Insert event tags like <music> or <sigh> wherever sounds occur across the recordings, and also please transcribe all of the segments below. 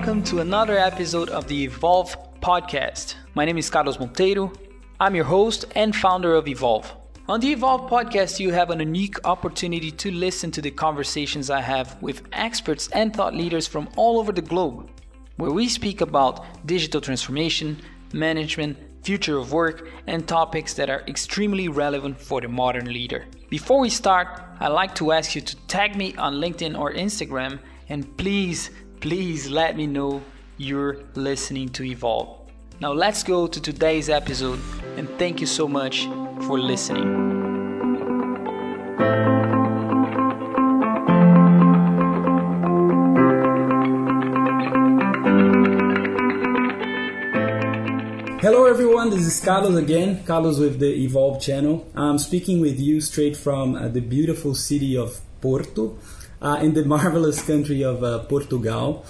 Welcome to another episode of the Evolve podcast. My name is Carlos Monteiro. I'm your host and founder of Evolve. On the Evolve podcast, you have an unique opportunity to listen to the conversations I have with experts and thought leaders from all over the globe, where we speak about digital transformation, management, future of work, and topics that are extremely relevant for the modern leader. Before we start, I'd like to ask you to tag me on LinkedIn or Instagram and please, please let me know you're listening to Evolve. Now let's go to today's episode and thank you so much for listening. Hello everyone, this is Carlos again, Carlos with the Evolve channel. I'm speaking with you straight from uh, the beautiful city of Porto in the <laughs> marvelous country of uh, Portugal.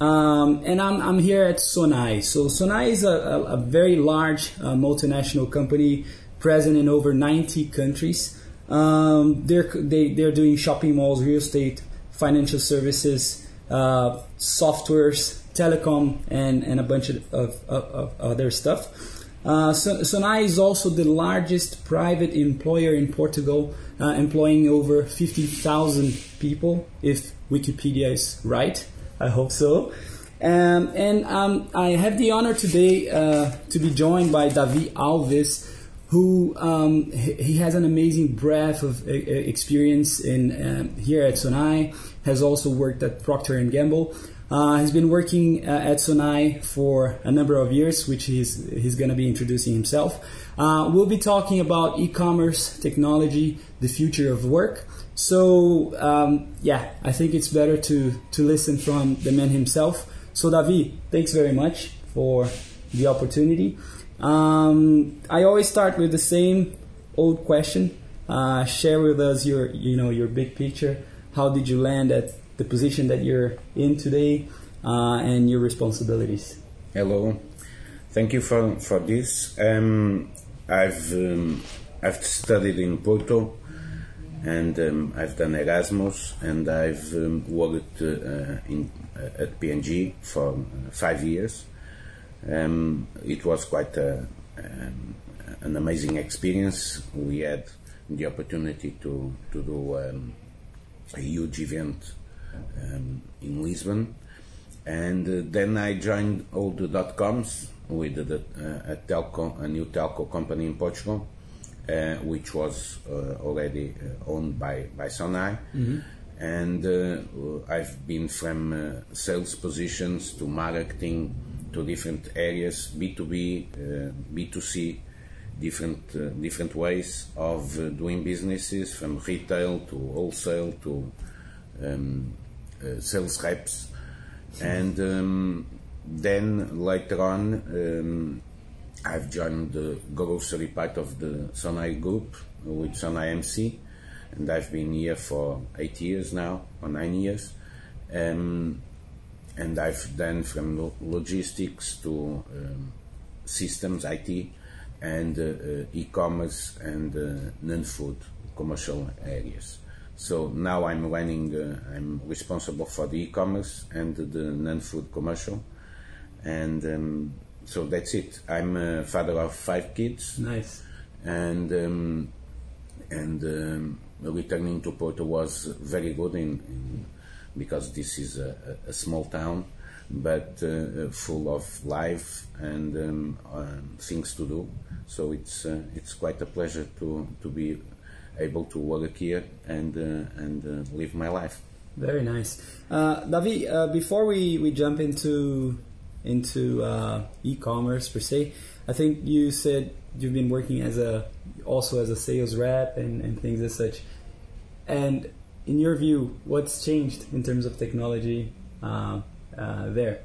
Um, and I'm, I'm here at Sonae. So Sonae is a, a, a very large uh, multinational company present in over 90 countries. Um, they're, they, they're doing shopping malls, real estate, financial services, uh, softwares, telecom, and, and a bunch of, of, of other stuff. Uh, Sonae is also the largest private employer in Portugal, uh, employing over 50,000 people, if Wikipedia is right. I hope so. Um, and um, I have the honor today uh, to be joined by Davi Alves, who um, he has an amazing breadth of experience in um, here at Sonae. Has also worked at Procter and Gamble. Uh, he's been working uh, at Sonae for a number of years, which he's, he's going to be introducing himself. Uh, we'll be talking about e commerce, technology, the future of work. So, um, yeah, I think it's better to, to listen from the man himself. So, Davi, thanks very much for the opportunity. Um, I always start with the same old question. Uh, share with us your, you know, your big picture. How did you land at the position that you're in today uh, and your responsibilities. Hello, thank you for for this. Um, I've um, I've studied in Porto, and um, I've done Erasmus, and I've um, worked uh, in uh, at P&G for uh, five years. Um, it was quite a, um, an amazing experience. We had the opportunity to to do a huge event um, in Lisbon. And uh, then I joined all the dot coms with the, uh, a telco, a new telco company in Portugal, uh, which was uh, already uh, owned by by Sonae. Mm-hmm. And uh, I've been from sales positions to marketing to different areas, B2B, B2C, different different ways of doing businesses from retail to wholesale to um, uh, sales reps, and um, then later on um, I've joined the grocery part of the Sonae Group with Sonae MC, and I've been here for eight years now, or nine years. Um, and I've done from logistics to um, systems, IT, and uh, uh, e-commerce and uh, non-food commercial areas. So now I'm running, uh, I'm responsible for the e-commerce and the non-food commercial, and um, so that's it. I'm a father of five kids. Nice. And um, and um, returning to Porto was very good in, in because this is a, a small town, but uh, full of life and um, uh, things to do. So it's uh, it's quite a pleasure to to be able to work here and uh, and uh, live my life. Very nice, uh, Davi. Uh, before we, we jump into into uh, e-commerce per se, I think you said you've been working as a also as a sales rep and, and things as such. And in your view, what's changed in terms of technology uh, there?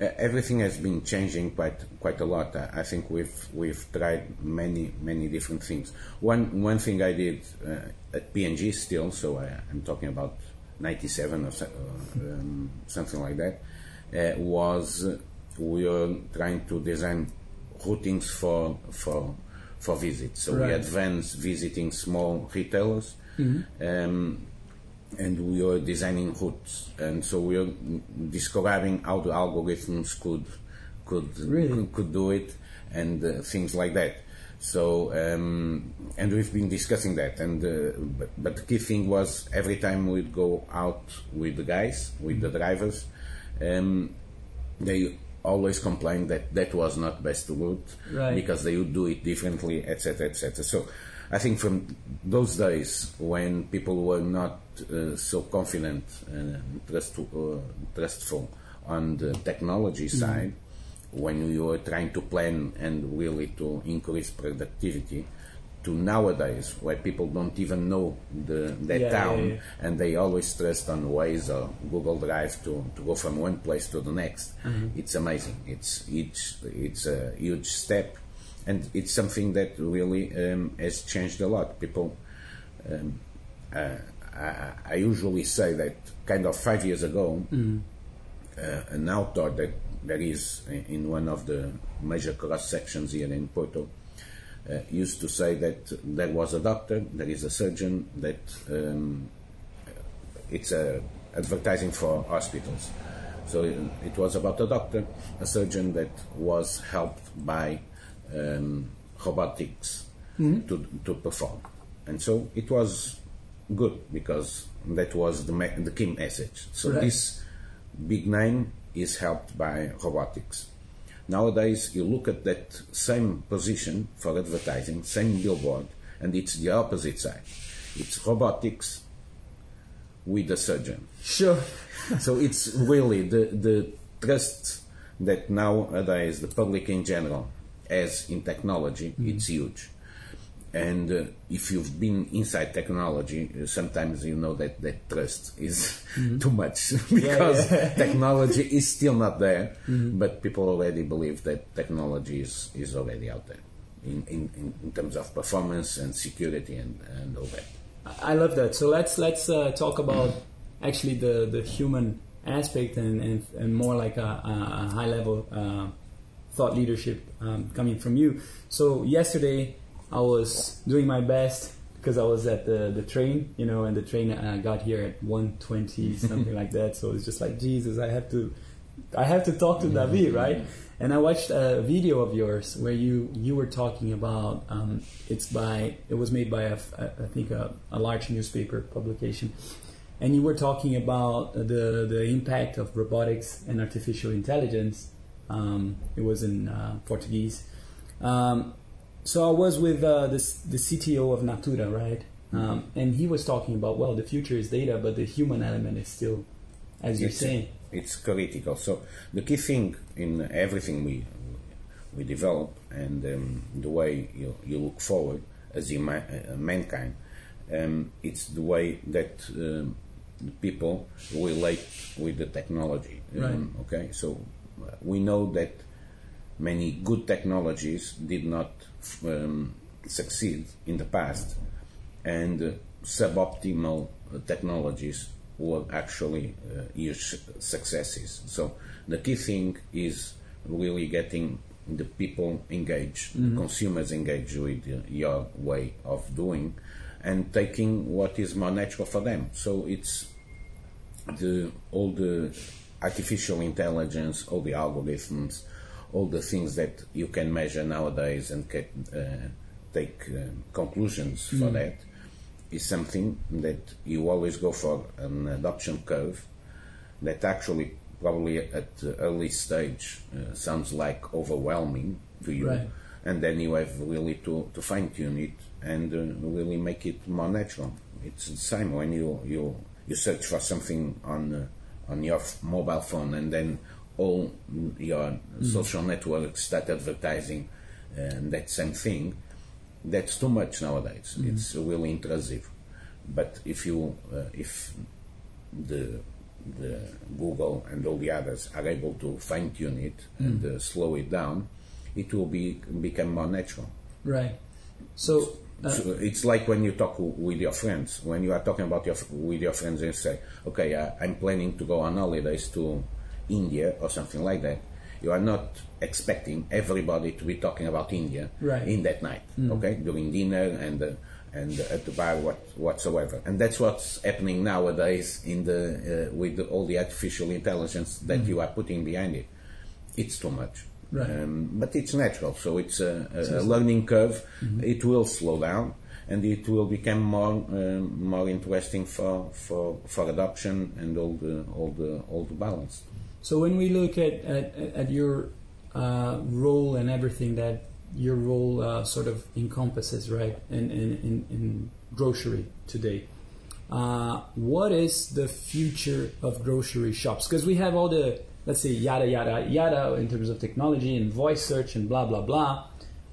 Everything has been changing quite quite a lot. I think we've we've tried many many different things. One one thing I did uh, at P&G still, so I, am talking about '97 or um, something like that, uh, was we were trying to design routings for for for visits. So right. we advanced visiting small retailers. Mm-hmm. Um, and we are designing routes, and so we are describing how the algorithms could could Really? could do it, and uh, things like that. So, um, and we've been discussing that. And uh, but, but the key thing was every time we'd go out with the guys, with the drivers, um, they always complained that that was not best route Right. because they would do it differently, etc., etc. So, I think from those days when people were not so confident and trust, uh, trustful on the technology side, when you are trying to plan and really to increase productivity, to nowadays where people don't even know the that Yeah, yeah, town yeah. and they always trust on Waze or Google Drive to, to go from one place to the next. It's amazing. It's it's it's a huge step, and it's something that really um, has changed a lot. People, um, uh, I, I usually say that kind of five years ago, uh, an outdoor that there is in one of the major cross sections here in Porto uh, used to say that there was a doctor, there is a surgeon, that um, it's a advertising for hospitals. So it, it was about a doctor, a surgeon that was helped by um, robotics to, to perform. And so it was good because that was the, me- the key message. So Right. this big name is helped by robotics. Nowadays, you look at that same position for advertising, same billboard, and it's the opposite side. It's robotics with a surgeon. Sure. <laughs> So it's really the, the trust that nowadays the public in general has in technology, mm-hmm. it's huge. And uh, if you've been inside technology, uh, sometimes you know that that trust is <laughs> too much <laughs> because <laughs> technology is still not there, but people already believe that technology is, is already out there in, in, in- terms of performance and security and, and all that. I love that. So let's let's uh, talk about actually the, the human aspect and, and, and more like a, a high level uh, thought leadership um, coming from you. So yesterday I was doing my best because I was at the, the train, you know, and the train uh, got here at 1.20, <laughs> something like that. So it's just like Jesus, I have to I have to talk to David, right? And I watched a video of yours where you you were talking about um, it's by it was made by a, a- I think a, a large newspaper publication, and you were talking about the the impact of robotics and artificial intelligence. Um, it was in uh, Portuguese. Um, so I was with uh, this, the CTO of Natura, right? Um, and he was talking about well, the future is data, but the human element is still, as you're It's- saying. it's critical. So the key thing in everything we we develop and um, the way you, you look forward as ma- uh, mankind, um, it's the way that um, the people relate with the technology. Um, Okay, so we know that many good technologies did not um, succeed in the past, and uh, suboptimal uh, technologies were actually uh, huge successes. So the key thing is really getting the people engaged, the consumers engaged with uh, your way of doing, and taking what is more natural for them. So it's the all the artificial intelligence, all the algorithms, all the things that you can measure nowadays and uh, take uh, conclusions for that is something that you always go for an adoption curve that actually probably at the early stage uh, sounds like overwhelming to you Right. and then you have really to, to fine tune it and uh, really make it more natural. It's the same when you you, you search for something on uh, on your f- mobile phone and then all your social networks start advertising and that same thing. That's too much nowadays. It's really intrusive. But if you uh, if the the Google and all the others are able to fine tune it and uh, slow it down, it will be become more natural. Right. So, uh, So it's like when you talk with your friends. When you are talking about your with your friends and say, "Okay, uh, I'm planning to go on holidays to India or something like that," you are not expecting everybody to be talking about India Right. in that night. Okay, during dinner and uh, and at the bar what, whatsoever. And that's what's happening nowadays in the uh, with the, all the artificial intelligence that you are putting behind it. It's too much. Right. Um, but it's natural, so it's a, a, a learning curve. It will slow down, and it will become more um, more interesting for, for for adoption and all the all the all the balance. So when we look at at, at your uh, role and everything that your role uh, sort of encompasses, right, in in, in, in grocery today, uh, what is the future of grocery shops? Because we have all the let's say yada yada yada in terms of technology and voice search and blah blah blah.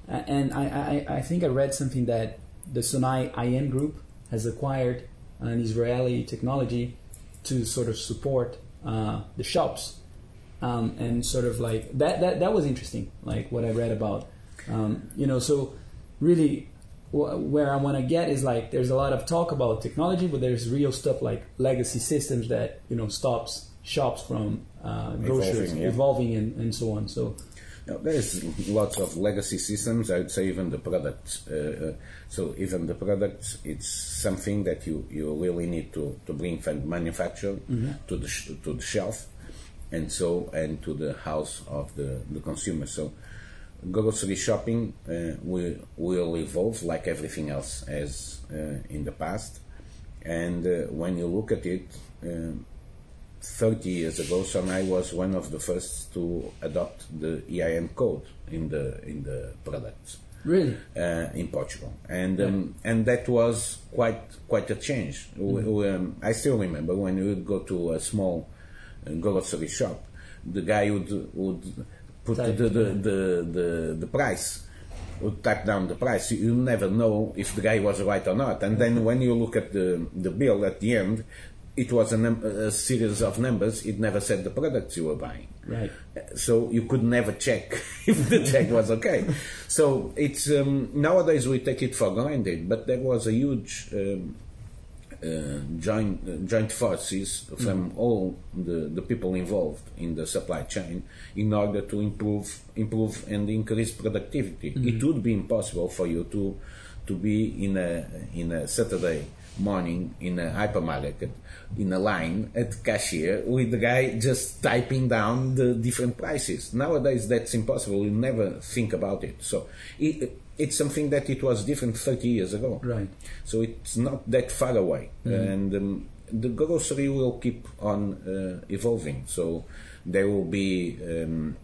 Uh, and I, I, I think I read something that the Sonae IM group has acquired an Israeli technology to sort of support uh, the shops. Um, and sort of like that, that that was interesting like what i read about. Um, you know so really wh- where i want to get is like there's a lot of talk about technology but there's real stuff like legacy systems that you know stops shops from uh, groceries Evolving, yeah. evolving and, and so on. So Now, there's lots of legacy systems. I would say even the products. Uh, uh, so even the products, it's something that you, you really need to, to bring from manufacture to the sh- to the shelf, and so and to the house of the, the consumer. So grocery shopping uh, will will evolve like everything else as uh, in the past, and uh, when you look at it. Um, 30 years ago, Sonae was one of the first to adopt the EAN code in the in the products really uh, in Portugal, and um, and that was quite quite a change. We- we, um, I still remember when you would go to a small uh, grocery shop, the guy would would put the the, the, the, the the price. Would type down the price. You never know if the guy was right or not. And then when you look at the the bill at the end, it was a, num- a series of numbers. It never said the products you were buying right so you could never check <laughs> if the check was okay. So it's um, nowadays we take it for granted, but there was a huge um, uh, joint uh, joint forces from all the, the people involved in the supply chain in order to improve improve and increase productivity. It would be impossible for you to to be in a in a Saturday morning in a hypermarket in a line at cashier with the guy just typing down the different prices. Nowadays that's impossible. You never think about it. So it, it's something that it was different 30 years ago. right So it's not that far away, and um, the grocery will keep on uh, evolving. So there will be um,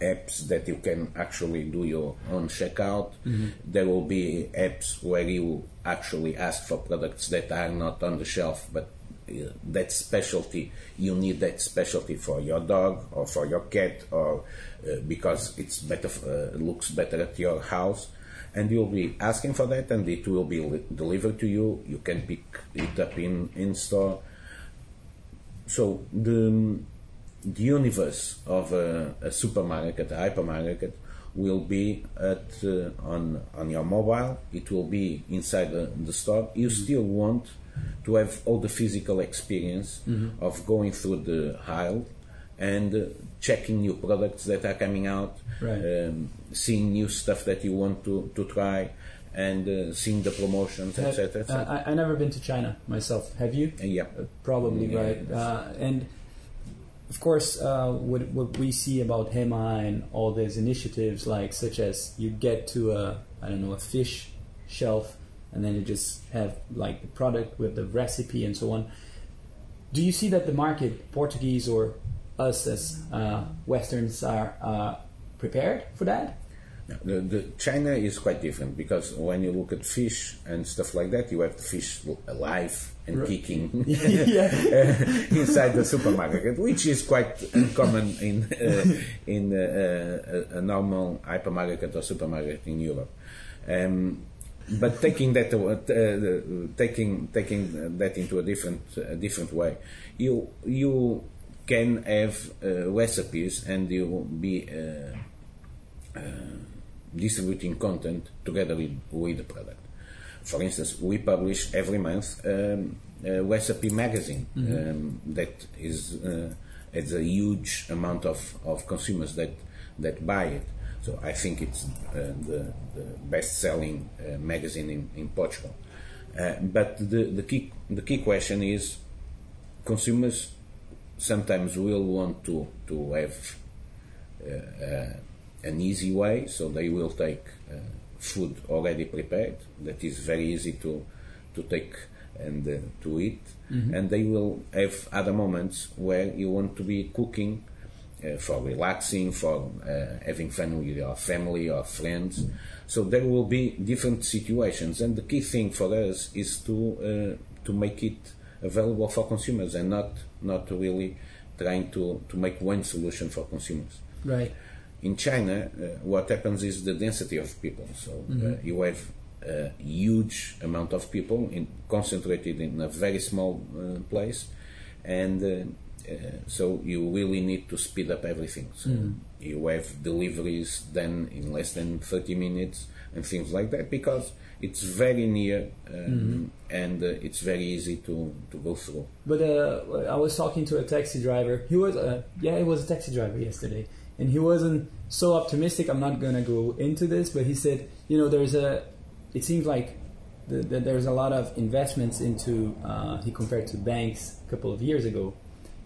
apps that you can actually do your own checkout. There will be apps where you actually ask for products that are not on the shelf, but uh, that specialty you need that specialty for your dog or for your cat or uh, because it's better uh, looks better at your house. And you'll be asking for that and it will be li- delivered to you. You can pick it up in in store. So the the universe of a, a supermarket a hypermarket will be at uh, on on your mobile. It will be inside the, the store. You still want to have all the physical experience of going through the aisle and uh, checking new products that are coming out Right. um, seeing new stuff that you want to, to try and uh, seeing the promotions etc etc uh, I, I never been to china myself. Have you? Uh, yeah. Uh, probably Yeah, right. yes. Uh, and of course, uh, what what we see about Hema and all these initiatives, like such as you get to a I don't know a fish shelf, and then you just have like the product with the recipe and so on. Do you see that the market, Portuguese or us as uh, Westerns, are uh, prepared for that? The, the China is quite different because when you look at fish and stuff like that, you have the fish alive and Right. kicking <laughs> <laughs> uh, inside the supermarket, which is quite uncommon in uh, in uh, a, a normal hypermarket or supermarket in Europe. Um, but taking that uh, uh, taking taking that into a different a different way, you you can have uh, recipes and you will be. Uh, distributing content together with, with the product. For instance, we publish every month um, a recipe magazine um, that is uh, has a huge amount of, of consumers that that buy it. So I think it's uh, the, the best-selling uh, magazine in, in Portugal. Uh, but the, the key the key question is consumers sometimes will want to to have an easy way, so they will take food already prepared that is very easy to to take and uh, to eat mm-hmm. and they will have other moments where you want to be cooking uh, for relaxing for uh, having fun with your family or friends mm-hmm. so there will be different situations and the key thing for us is to uh, to make it available for consumers and not not really trying to to make one solution for consumers right in China, uh, what happens is the density of people. So uh, mm-hmm. you have a huge amount of people in, concentrated in a very small uh, place, and uh, so you really need to speed up everything. So mm-hmm. you have deliveries done in less than 30 minutes and things like that because it's very near um, mm-hmm. and uh, it's very easy to, to go through. But uh, I was talking to a taxi driver. He was, uh, yeah, it was a taxi driver yesterday, and he wasn't so optimistic. I'm not gonna go into this, but he said, you know, there's a. It seems like the, the, there's a lot of investments into. Uh, he compared to banks a couple of years ago,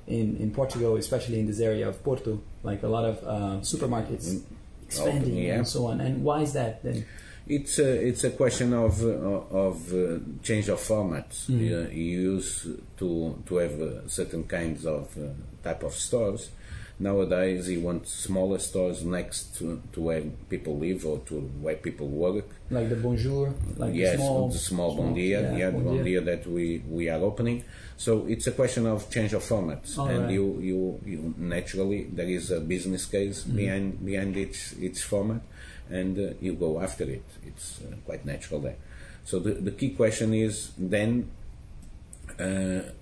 in in Portugal, especially in this area of Porto, like a lot of uh, supermarkets mm. expanding oh, yeah. and so on. And why is that then? It's a, it's a question of uh, of uh, change of formats. Mm. You, used to to have uh, certain kinds of uh, type of stores Nowadays, he wants smaller stores next to, to where people live or to where people work. Like the Bonjour, like yes, the small, the small, small Bom Dia, yeah, yeah bon Bom Dia that we, we are opening. So it's a question of change of formats, All and right. you, you you naturally there is a business case mm-hmm. behind behind each each format, and uh, you go after it. It's uh, quite natural there. So the the key question is then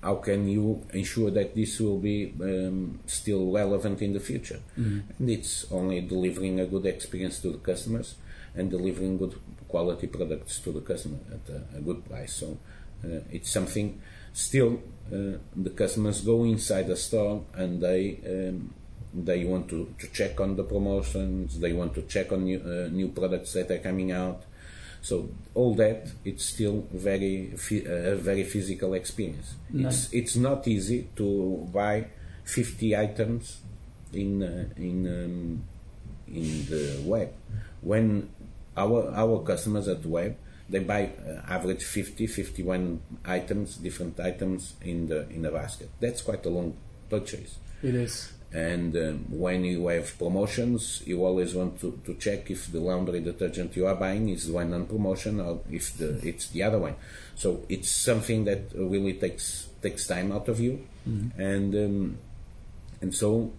how can you ensure that this will be um, still relevant in the future? Mm-hmm. And it's only delivering a good experience to the customers and delivering good quality products to the customer at a, a good price. So uh, it's something still uh, the customers go inside the store and they um, they want to, to check on the promotions, they want to check on new, uh, new products that are coming out so all that it's still very a very physical experience. It's it's not easy to buy 50 items in uh, in um, in the web. When our our customers at the web they buy uh, average 50 51 items different items in the in a basket that's quite a long purchase it is and um, when you have promotions, you always want to, to check if the laundry detergent you are buying is the one on promotion or if the, it's the other one. So it's something that really takes takes time out of you, mm-hmm. and um, and so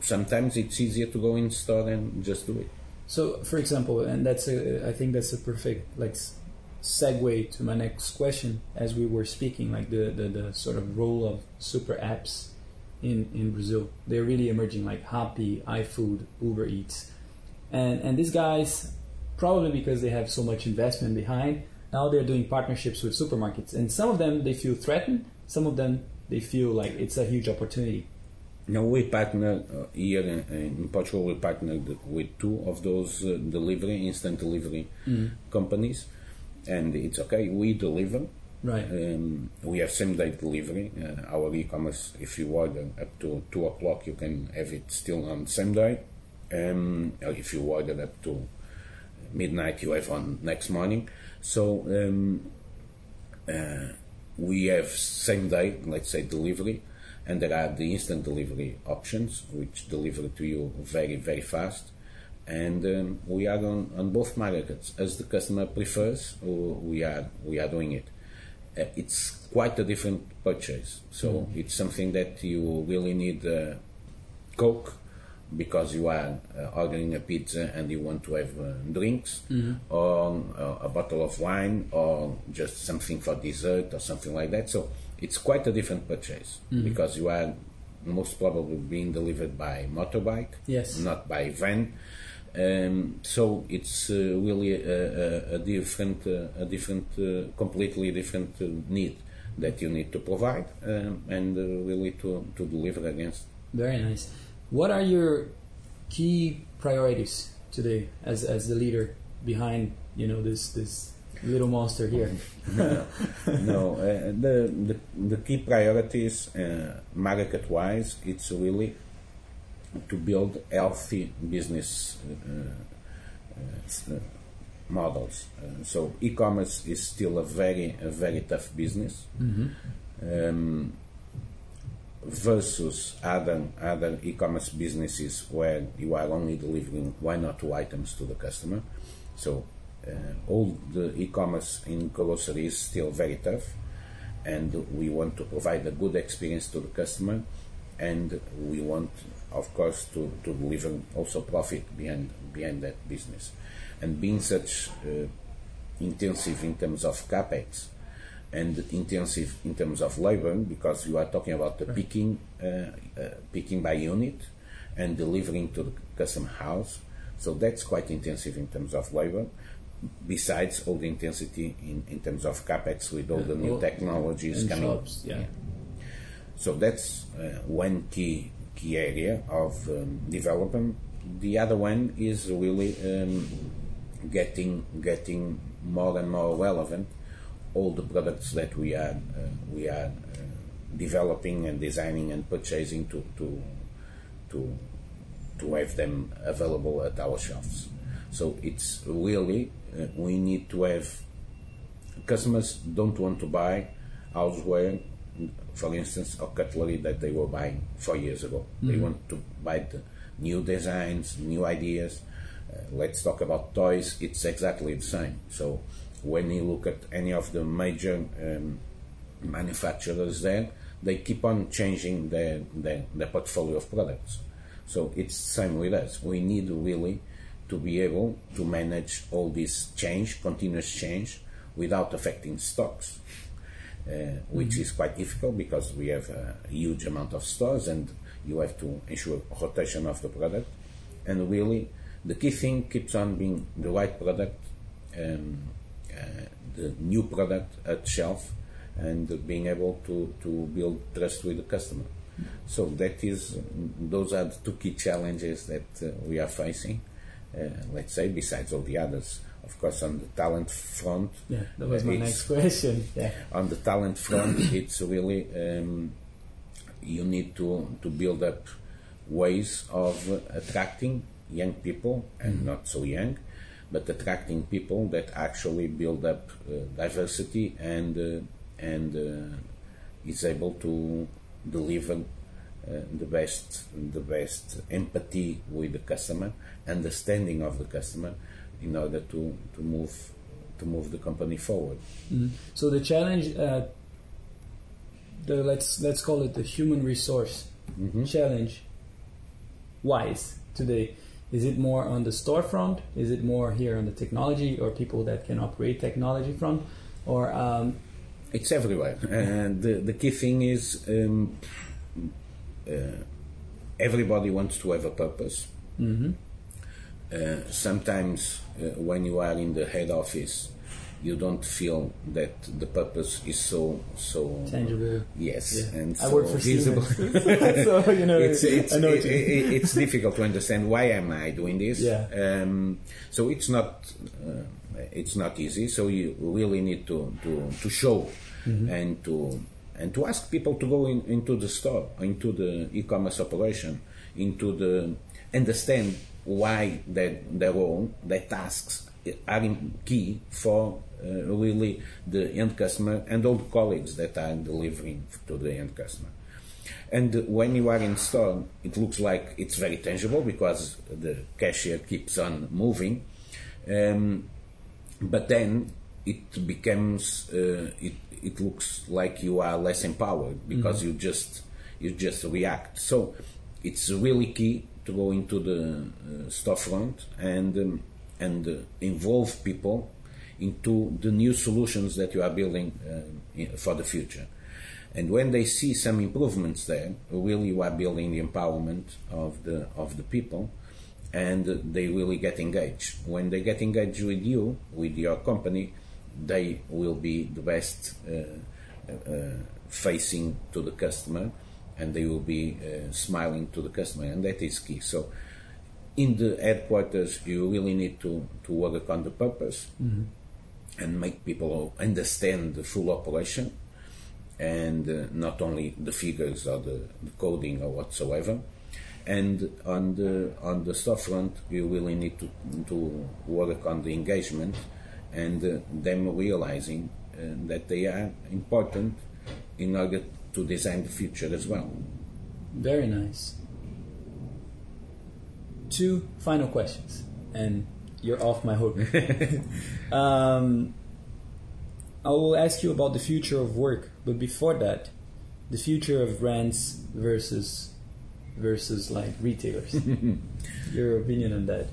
sometimes it's easier to go in store and just do it. So, for example, and that's a, I think that's a perfect like segue to my next question. As we were speaking, like the, the, the sort of role of super apps in, in Brazil. They're really emerging like Rappi, iFood, Uber Eats. And, and these guys, probably because they have so much investment behind, now they're doing partnerships with supermarkets. And some of them, they feel threatened. Some of them, they feel like it's a huge opportunity. Now we partner uh, here in, in, Portugal. We partnered with two of those uh, delivery, instant delivery mm. companies, and it's okay. We deliver, Right. Um, we have same day delivery. Uh, our e-commerce, if you order up to two o'clock, you can have it still on same day. Um, if you order up to midnight, you have on next morning. So um, uh, we have same day, let's say delivery, and there are the instant delivery options, which deliver to you very very fast. And um, we are on, on both markets as the customer prefers. We are we are doing it uh, it's quite a different purchase. So mm. it's something that you really need uh, Coke because you are uh, ordering a pizza and you want to have uh, drinks mm-hmm. or uh, a bottle of wine or just something for dessert or something like that. So it's quite a different purchase mm-hmm. because you are most probably being delivered by motorbike, yes, not by van. Um, so it's uh, really a, a, a different, uh, a different, uh, completely different uh, need that you need to provide um, and uh, really to, to deliver against. Very nice. What are your key priorities today as as the leader behind you know this this little monster here? no, <laughs> no uh, the, the the key priorities uh, market wise, it's really to build healthy business uh, uh, models. Uh, so e-commerce is still a very a very tough business. Mm-hmm. Um, versus other other e-commerce businesses where you are only delivering one or two items to the customer. So uh, all the e-commerce in grocery is still very tough, and we want to provide a good experience to the customer, and we want, of course, to, to deliver also profit behind behind that business, and being such uh, intensive in terms of capex and intensive in terms of labor because you are talking about the picking, uh, uh, picking by unit and delivering to the customer house. So that's quite intensive in terms of labor. Besides all the intensity in, in terms of capex with all the new technologies coming. shops, yeah. So that's uh, one key key area of um, development. The other one is really um, getting getting more and more relevant all the products that we are uh, we are uh, developing and designing and purchasing to to to to have them available at our shelves. So it's really uh, we need to have customers don't want to buy houseware, for instance, or cutlery that they were buying four years ago. They want to buy the new designs, new ideas. Uh, let's talk about toys. It's exactly the same. So when you look at any of the major um, manufacturers there, they keep on changing their, their, their portfolio of products. So it's the same with us. We need really to be able to manage all this change, continuous change, without affecting stocks, which is quite difficult because we have a huge amount of stores and you have to ensure rotation of the product. And really, the key thing keeps on being the right product, um, uh, the new product at shelf, and being able to, to build trust with the customer. So that is, those are the two key challenges that uh, we are facing. Uh, let's say, besides all the others, of course, on the talent front. Yeah, that was my next question. <laughs> Yeah. on the talent front, <coughs> it's really um, you need to, to build up ways of attracting young people and not so young, but attracting people that actually build up uh, diversity and uh, and uh, is able to deliver uh, the best the best empathy with the customer, understanding of the customer, in order to, to move to move the company forward. Mhm. So the challenge, uh, the let's let's call it the human resource challenge. Wise today, is it more on the storefront? Is it more here on the technology or people that can operate technology front? Or um, It's everywhere. And <laughs> the, the key thing is um, uh, everybody wants to have a purpose. Uh, sometimes uh, when you are in the head office, you don't feel that the purpose is so so tangible. Yes, Yeah. and I so work for visible. <laughs> So you know it's it's, it, what you mean. it- it's difficult to understand why am I doing this. Yeah. Um, so it's not uh, it's not easy. So you really need to to, to show Mm-hmm. and to and to ask people to go in, into the store, into the e-commerce operation, into the understand why their their role, their tasks are key for uh, really the end customer and all the colleagues that are delivering to the end customer. And when you are in store, it looks like it's very tangible because the cashier keeps on moving. Um, but then it becomes uh, it it looks like you are less empowered because you just you just react. So it's really key to go into the uh, storefront and um, and uh, involve people into the new solutions that you are building uh, for the future. And when they see some improvements there, really you are building the empowerment of the of the people, and they really get engaged. When they get engaged with you, with your company, they will be the best uh, uh, facing to the customer, and they will be uh, smiling to the customer, and that is key. So in the headquarters, you really need to, to work on the purpose and make people understand the full operation and uh, not only the figures or the, the coding or whatsoever. And on the on the storefront, you really need to to work on the engagement and uh, them realizing uh, that they are important in order to design the future as well. Very nice. Two final questions, and you're off my hook. <laughs> um, I will ask you about the future of work, but before that, the future of brands versus versus like retailers. <laughs> Your opinion on that?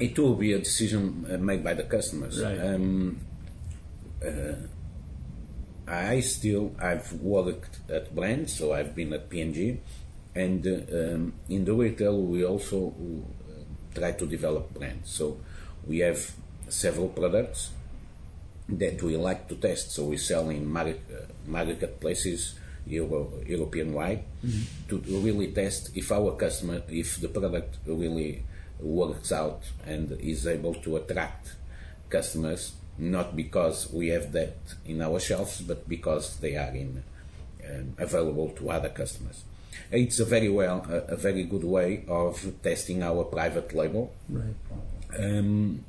it will be a decision uh, made by the customers. Right. Um, uh, I still I've worked at brands, so I've been at P&G, and um, in the retail we also uh, try to develop brands. So we have several products that we like to test. So we sell in uh, marketplaces Euro, European wide to really test if our customer, if the product really works out and is able to attract customers, not because we have that in our shelves, but because they are in um, available to other customers. It's a very well, a, a very good way of testing our private label Right. um,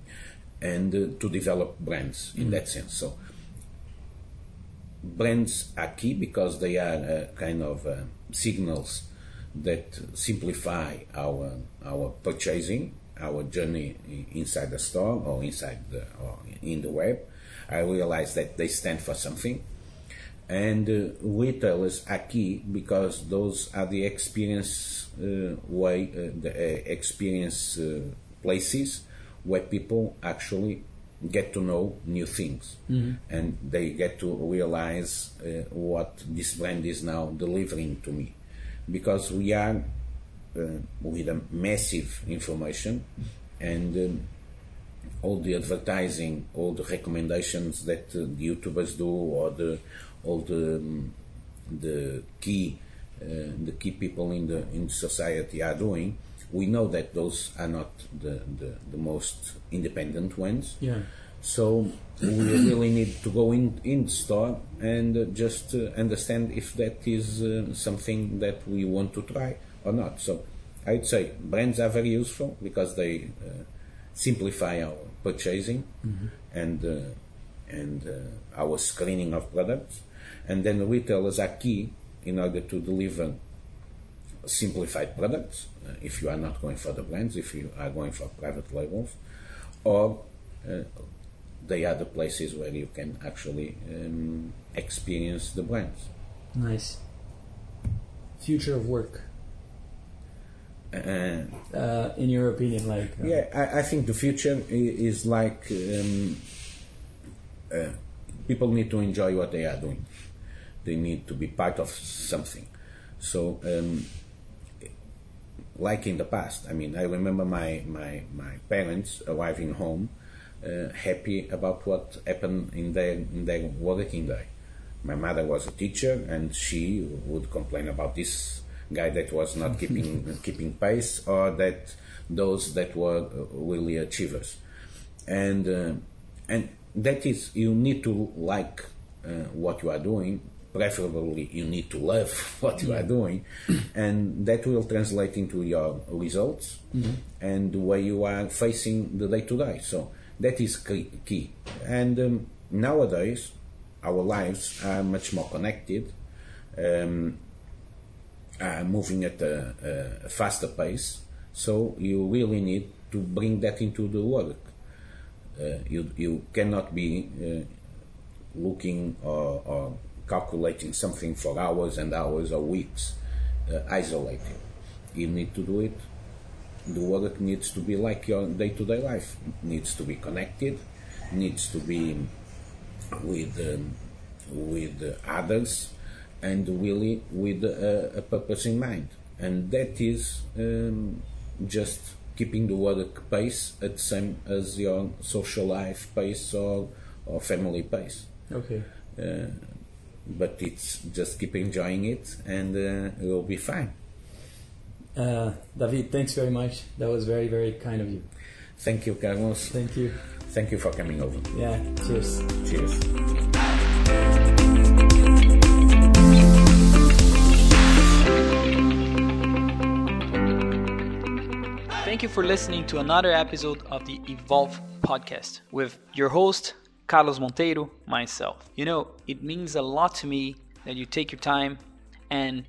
and uh, to develop brands in that sense. So brands are key because they are uh, kind of uh, signals that simplify our our purchasing, our journey inside the store or inside the or in the web. I realize that they stand for something. And uh, retailers are key because those are the experience uh, way, uh, the uh, experience uh, places where people actually get to know new things and they get to realize uh, what this brand is now delivering to me because we are with a massive information and um, all the advertising, all the recommendations that uh, the YouTubers do, or the all the um, the key uh, the key people in the in society are doing, we know that those are not the, the, the most independent ones. Yeah. So we really need to go in in the store and uh, just uh, understand if that is uh, something that we want to try or not. So I'd say brands are very useful because they uh, simplify our purchasing and uh, and uh, our screening of products, and then retailers are key in order to deliver simplified products. Uh, if you are not going for the brands, if you are going for private labels, or uh, they are the places where you can actually um, experience the brands. Nice. Future of work, Uh, uh, in your opinion, like uh, Yeah, I, I think the future is like um, uh, people need to enjoy what they are doing. They need to be part of something. So, um, like in the past, I mean, I remember my, my, my parents arriving home uh, happy about what happened in their, in their working day. My mother was a teacher, and she would complain about this guy that was not <laughs> keeping keeping pace, or that those that were uh, really achievers, and uh, and that is you need to like uh, what you are doing. Preferably, you need to love <laughs> what you are doing, <clears throat> and that will translate into your results and the way you are facing the day to day. So that is key. key. And um, nowadays, our lives are much more connected, um, are moving at a, a faster pace. So you really need to bring that into the work. Uh, you you cannot be uh, looking or, or calculating something for hours and hours or weeks uh, isolated. You need to do it. The work needs to be like your day-to-day life. It needs to be connected. Needs to be with um, with uh, others and really with uh, a purpose in mind. And that is um, just keeping the work pace at the same as your social life pace or, or family pace. okay. Uh, but it's just keep enjoying it and uh, you'll be fine. Uh, David, thanks very much. That was very, very kind of you. Thank you, Carlos. Thank you. Thank you for coming over. Yeah, cheers. Cheers. For listening to another episode of the Evolve podcast with your host, Carlos Monteiro, myself. You know, it means a lot to me that you take your time and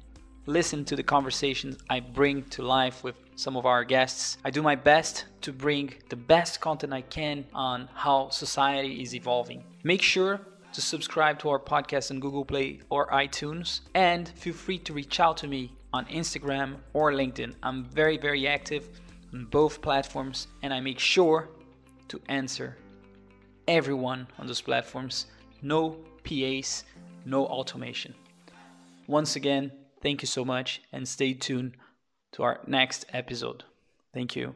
listen to the conversations I bring to life with some of our guests. I do my best to bring the best content I can on how society is evolving. Make sure to subscribe to our podcast on Google Play or iTunes and feel free to reach out to me on Instagram or LinkedIn. I'm very, very active on both platforms and I make sure to answer everyone on those platforms. No PAs, no automation. Once again, thank you so much and stay tuned to our next episode. Thank you.